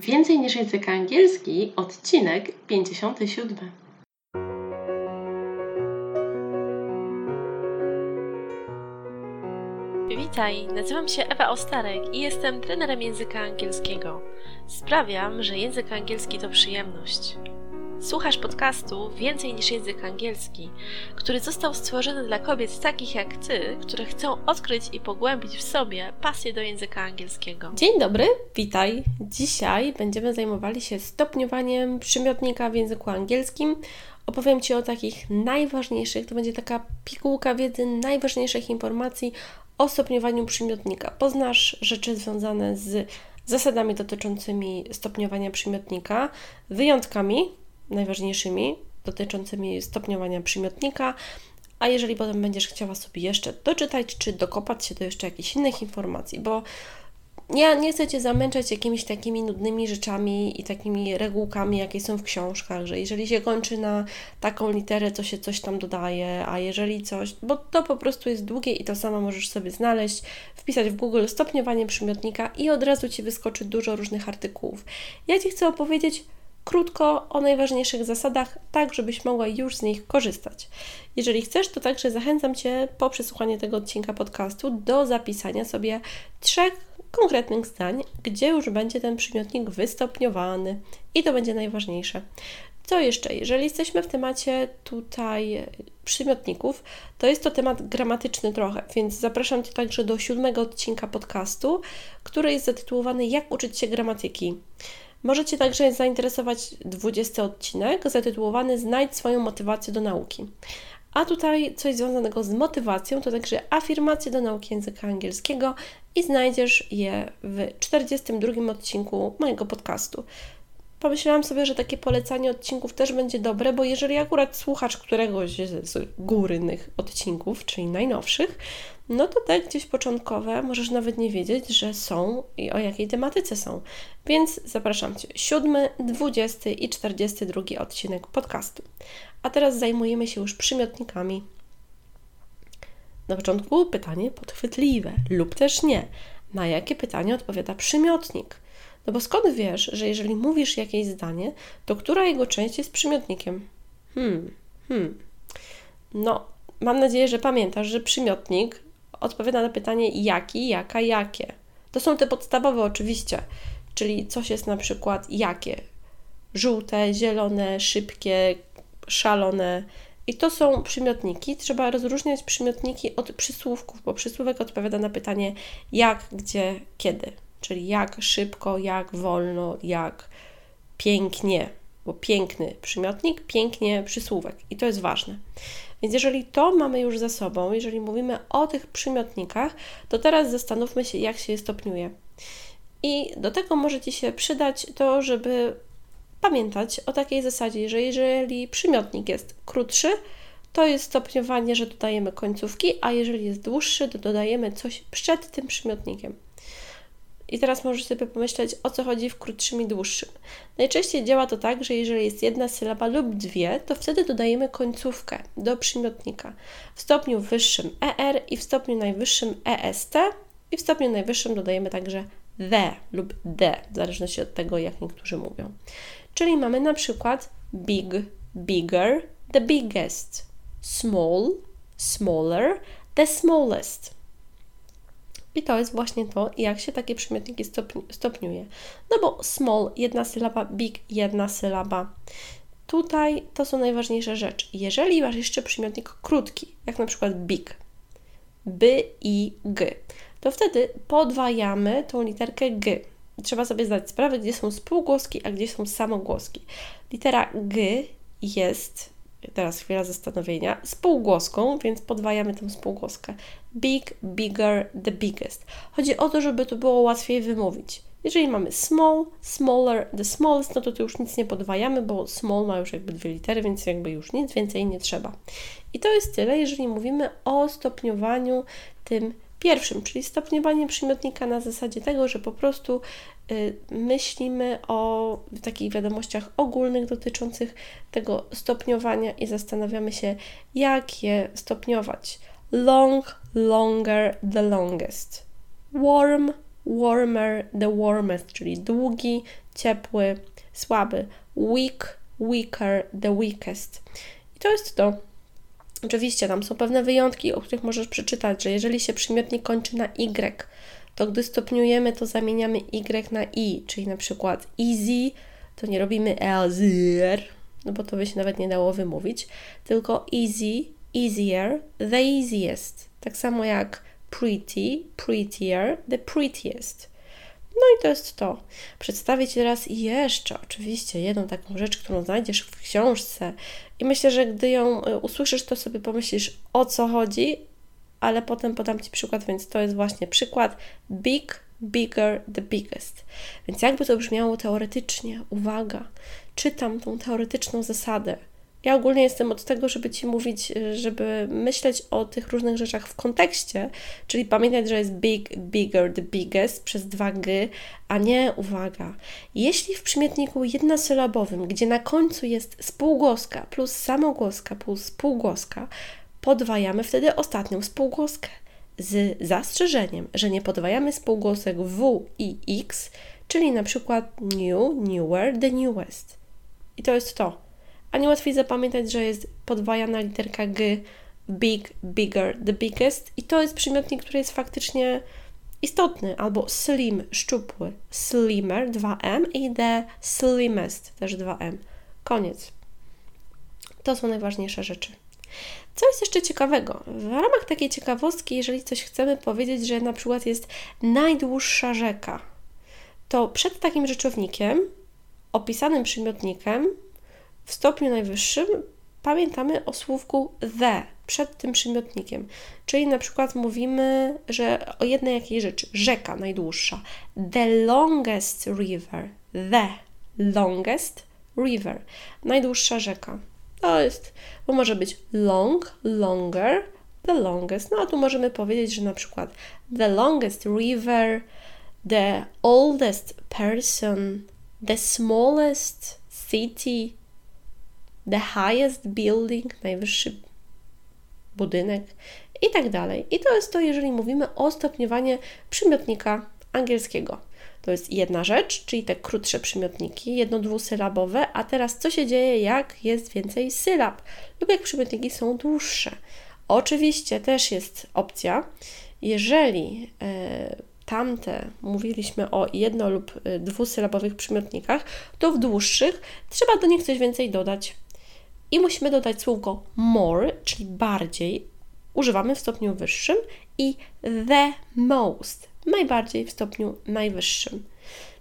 Więcej niż język angielski, odcinek 57. Witaj, nazywam się Ewa Ostarek i jestem trenerem języka angielskiego. Sprawiam, że język angielski to przyjemność. Słuchasz podcastu Więcej niż język angielski, który został stworzony dla kobiet takich jak ty, które chcą odkryć i pogłębić w sobie pasję do języka angielskiego. Dzień dobry, witaj. Dzisiaj będziemy zajmowali się stopniowaniem przymiotnika w języku angielskim. Opowiem Ci o takich najważniejszych, to będzie taka pigułka wiedzy najważniejszych informacji o stopniowaniu przymiotnika. Poznasz rzeczy związane z zasadami dotyczącymi stopniowania przymiotnika, wyjątkami, najważniejszymi dotyczącymi stopniowania przymiotnika. A jeżeli potem będziesz chciała sobie jeszcze doczytać, czy dokopać się do jeszcze jakichś innych informacji, bo ja nie chcę Cię zamęczać jakimiś takimi nudnymi rzeczami i takimi regułkami, jakie są w książkach, że jeżeli się kończy na taką literę, to się coś tam dodaje, a jeżeli coś, bo to po prostu jest długie i to samo możesz sobie znaleźć, wpisać w Google stopniowanie przymiotnika i od razu Ci wyskoczy dużo różnych artykułów. Ja Ci chcę opowiedzieć krótko o najważniejszych zasadach, tak żebyś mogła już z nich korzystać. Jeżeli chcesz, to także zachęcam Cię po przesłuchaniu tego odcinka podcastu do zapisania sobie trzech konkretnych zdań, gdzie już będzie ten przymiotnik wystopniowany i to będzie najważniejsze. Co jeszcze? Jeżeli jesteśmy w temacie tutaj przymiotników, to jest to temat gramatyczny trochę, więc zapraszam Cię także do siódmego odcinka podcastu, który jest zatytułowany Jak uczyć się gramatyki. Możecie także zainteresować 20 odcinek zatytułowany Znajdź swoją motywację do nauki. A tutaj coś związanego z motywacją to także afirmacje do nauki języka angielskiego i znajdziesz je w 42 odcinku mojego podcastu. Pomyślałam sobie, że takie polecanie odcinków też będzie dobre, bo jeżeli akurat słuchasz któregoś z górnych odcinków, czyli najnowszych, no to te gdzieś początkowe możesz nawet nie wiedzieć, że są i o jakiej tematyce są. Więc zapraszam Cię. Siódmy, dwudziesty i czterdziesty drugi odcinek podcastu. A teraz zajmujemy się już przymiotnikami. Na początku pytanie podchwytliwe lub też nie. Na jakie pytanie odpowiada przymiotnik? No bo skąd wiesz, że jeżeli mówisz jakieś zdanie, to która jego część jest przymiotnikiem? Hmm, hmm. No, mam nadzieję, że pamiętasz, że przymiotnik odpowiada na pytanie jaki, jaka, jakie. To są te podstawowe oczywiście, czyli coś jest na przykład jakie. Żółte, zielone, szybkie, szalone. I to są przymiotniki. Trzeba rozróżniać przymiotniki od przysłówków, bo przysłówek odpowiada na pytanie jak, gdzie, kiedy. Czyli jak szybko, jak wolno, jak pięknie. Bo piękny przymiotnik, pięknie przysłówek. I to jest ważne. Więc jeżeli to mamy już za sobą, jeżeli mówimy o tych przymiotnikach, to teraz zastanówmy się, jak się je stopniuje. I do tego może Ci się przydać to, żeby pamiętać o takiej zasadzie, że jeżeli przymiotnik jest krótszy, to jest stopniowanie, że dodajemy końcówki, a jeżeli jest dłuższy, to dodajemy coś przed tym przymiotnikiem. I teraz możesz sobie pomyśleć, o co chodzi w krótszym i dłuższym. Najczęściej działa to tak, że jeżeli jest jedna sylaba lub dwie, to wtedy dodajemy końcówkę do przymiotnika. W stopniu wyższym ER i w stopniu najwyższym EST i w stopniu najwyższym dodajemy także the lub d, w zależności od tego, jak niektórzy mówią. Czyli mamy na przykład big, bigger, the biggest, small, smaller, the smallest. I to jest właśnie to, jak się takie przymiotniki stopni stopniuje. No bo small, jedna sylaba, big, jedna sylaba. Tutaj to są najważniejsze rzeczy. Jeżeli masz jeszcze przymiotnik krótki, jak na przykład big, by i g, to wtedy podwajamy tą literkę g. Trzeba sobie zdać sprawę, gdzie są spółgłoski, a gdzie są samogłoski. Litera g jest teraz chwila zastanowienia, spółgłoską, więc podwajamy tę spółgłoskę. Big, bigger, the biggest. Chodzi o to, żeby to było łatwiej wymówić. Jeżeli mamy small, smaller, the smallest, no to tu już nic nie podwajamy, bo small ma już jakby dwie litery, więc jakby już nic więcej nie trzeba. I to jest tyle, jeżeli mówimy o stopniowaniu tym pierwszym, czyli stopniowanie przymiotnika na zasadzie tego, że po prostu myślimy o takich wiadomościach ogólnych dotyczących tego stopniowania i zastanawiamy się, jak je stopniować. Long, longer, the longest. Warm, warmer, the warmest, czyli długi, ciepły, słaby. Weak, weaker, the weakest. I to jest to. Oczywiście tam są pewne wyjątki, o których możesz przeczytać, że jeżeli się przymiotnik kończy na y, to gdy stopniujemy, to zamieniamy y na i, czyli na przykład easy, to nie robimy easier, no bo to by się nawet nie dało wymówić, tylko easy, easier, the easiest. Tak samo jak pretty, prettier, the prettiest. No i to jest to. Przedstawię Ci teraz jeszcze oczywiście jedną taką rzecz, którą znajdziesz w książce i myślę, że gdy ją e, usłyszysz, to sobie pomyślisz o co chodzi, ale potem podam Ci przykład, więc to jest właśnie przykład. Big, bigger, the biggest. Więc jakby to brzmiało teoretycznie, uwaga, czytam tą teoretyczną zasadę, ja ogólnie jestem od tego, żeby ci mówić, y, żeby myśleć o tych różnych rzeczach w kontekście, czyli pamiętać, że jest big, bigger, the biggest przez dwa g, a nie, uwaga, jeśli w przymiotniku jednosylabowym, gdzie na końcu jest spółgłoska plus samogłoska plus spółgłoska, podwajamy wtedy ostatnią spółgłoskę. Z zastrzeżeniem, że nie podwajamy spółgłosek w i x, czyli na przykład new, newer, the newest. I to jest to a nie łatwiej zapamiętać, że jest podwajana literka G, big, bigger, the biggest i to jest przymiotnik, który jest faktycznie istotny, albo slim, szczupły, slimmer, 2M i the slimmest, też 2M. Koniec. To są najważniejsze rzeczy. Co jest jeszcze ciekawego? W ramach takiej ciekawostki, jeżeli coś chcemy powiedzieć, że na przykład jest najdłuższa rzeka, to przed takim rzeczownikiem, opisanym przymiotnikiem, w stopniu najwyższym pamiętamy o słówku the przed tym przymiotnikiem. Czyli na przykład mówimy, że o jednej jakiejś rzeczy, rzeka najdłuższa. The longest river. The longest river. Najdłuższa rzeka. To jest, bo może być long, longer, the longest. No a tu możemy powiedzieć, że na przykład the longest river, the oldest person, the smallest city, the highest building, najwyższy budynek i tak dalej. I to jest to, jeżeli mówimy o stopniowaniu przymiotnika angielskiego. To jest jedna rzecz, czyli te krótsze przymiotniki, jedno-dwusylabowe, a teraz co się dzieje, jak jest więcej sylab lub jak przymiotniki są dłuższe. Oczywiście też jest opcja, jeżeli e, tamte mówiliśmy o jedno- lub e, dwusylabowych przymiotnikach, to w dłuższych trzeba do nich coś więcej dodać. I musimy dodać słówko more, czyli bardziej, używamy w stopniu wyższym i the most, najbardziej w stopniu najwyższym.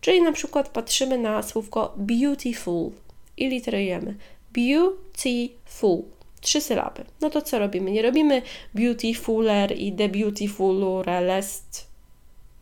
Czyli na przykład patrzymy na słówko beautiful i literujemy beautiful. Trzy sylaby. No to co robimy? Nie robimy beautifuler i the beautifulest.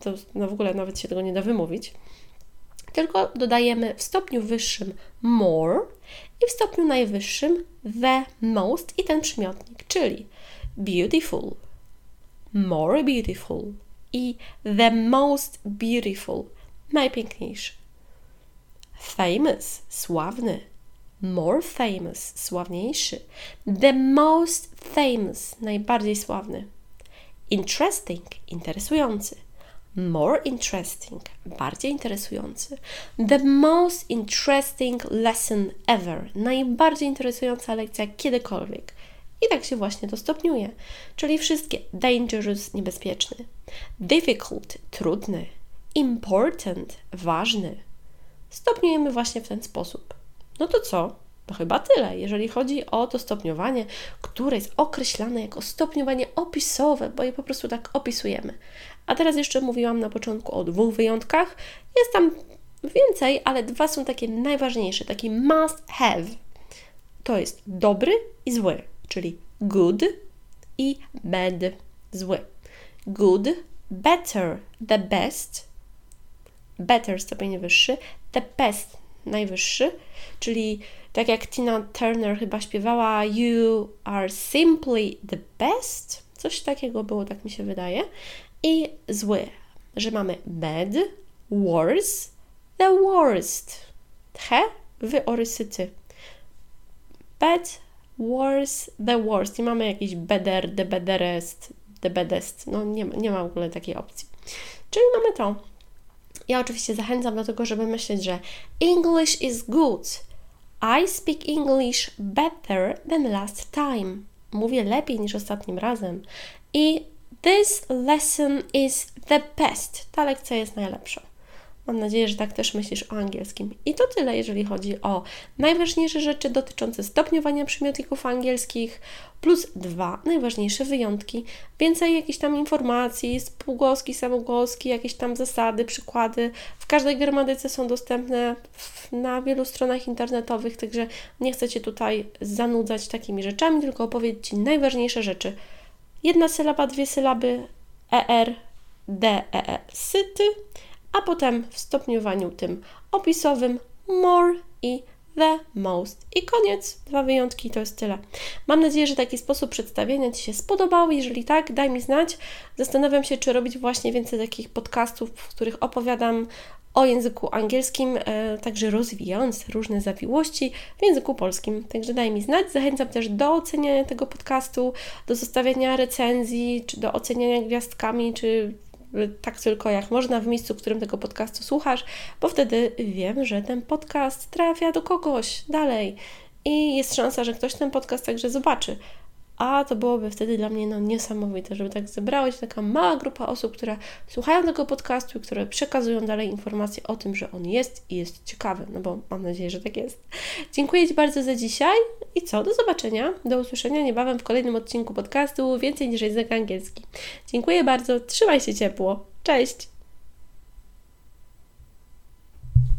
To no w ogóle nawet się tego nie da wymówić. Tylko dodajemy w stopniu wyższym more i w stopniu najwyższym the most i ten przymiotnik, czyli beautiful, more beautiful i the most beautiful, najpiękniejszy. Famous, sławny, more famous, sławniejszy. The most famous, najbardziej sławny. Interesting, interesujący more interesting, bardziej interesujący. The most interesting lesson ever, najbardziej interesująca lekcja kiedykolwiek. I tak się właśnie to stopniuje. Czyli wszystkie dangerous, niebezpieczny, difficult, trudny, important, ważny. Stopniujemy właśnie w ten sposób. No to co? To chyba tyle, jeżeli chodzi o to stopniowanie, które jest określane jako stopniowanie opisowe, bo je po prostu tak opisujemy. A teraz jeszcze mówiłam na początku o dwóch wyjątkach. Jest tam więcej, ale dwa są takie najważniejsze, taki must have. To jest dobry i zły, czyli good i bad, zły. Good, better, the best, better stopień wyższy, the best najwyższy, czyli tak jak Tina Turner chyba śpiewała You are simply the best, coś takiego było, tak mi się wydaje i zły, że mamy bad, worse, the worst. He, wy, orysyty. Bad, worse, the worst. Nie mamy jakiś better, the betterest, the bedest. No nie nie ma w ogóle takiej opcji. Czyli mamy to. Ja oczywiście zachęcam do tego, żeby myśleć, że English is good. I speak English better than last time. Mówię lepiej niż ostatnim razem. I this lesson is the best. Ta lekcja jest najlepsza. Mam nadzieję, że tak też myślisz o angielskim. I to tyle, jeżeli chodzi o najważniejsze rzeczy dotyczące stopniowania przymiotników angielskich, plus dwa najważniejsze wyjątki. Więcej jakichś tam informacji, spółgłoski, samogłoski, jakieś tam zasady, przykłady. W każdej gramatyce są dostępne na wielu stronach internetowych, także nie chcę Cię tutaj zanudzać takimi rzeczami, tylko opowiedzieć Ci najważniejsze rzeczy. Jedna sylaba, dwie sylaby, er, d, e, e, syty a potem w stopniowaniu tym opisowym more i the most. I koniec, dwa wyjątki, to jest tyle. Mam nadzieję, że taki sposób przedstawienia Ci się spodobał. Jeżeli tak, daj mi znać. Zastanawiam się, czy robić właśnie więcej takich podcastów, w których opowiadam o języku angielskim, e, także rozwijając różne zawiłości w języku polskim. Także daj mi znać. Zachęcam też do oceniania tego podcastu, do zostawiania recenzji, czy do oceniania gwiazdkami, czy tak tylko jak można w miejscu, w którym tego podcastu słuchasz, bo wtedy wiem, że ten podcast trafia do kogoś dalej i jest szansa, że ktoś ten podcast także zobaczy. A to byłoby wtedy dla mnie no, niesamowite, żeby tak zebrała się taka mała grupa osób, które słuchają tego podcastu i które przekazują dalej informacje o tym, że on jest i jest ciekawy, no bo mam nadzieję, że tak jest. Dziękuję Ci bardzo za dzisiaj i co? Do zobaczenia, do usłyszenia niebawem w kolejnym odcinku podcastu Więcej niż język angielski. Dziękuję bardzo, trzymaj się ciepło, cześć!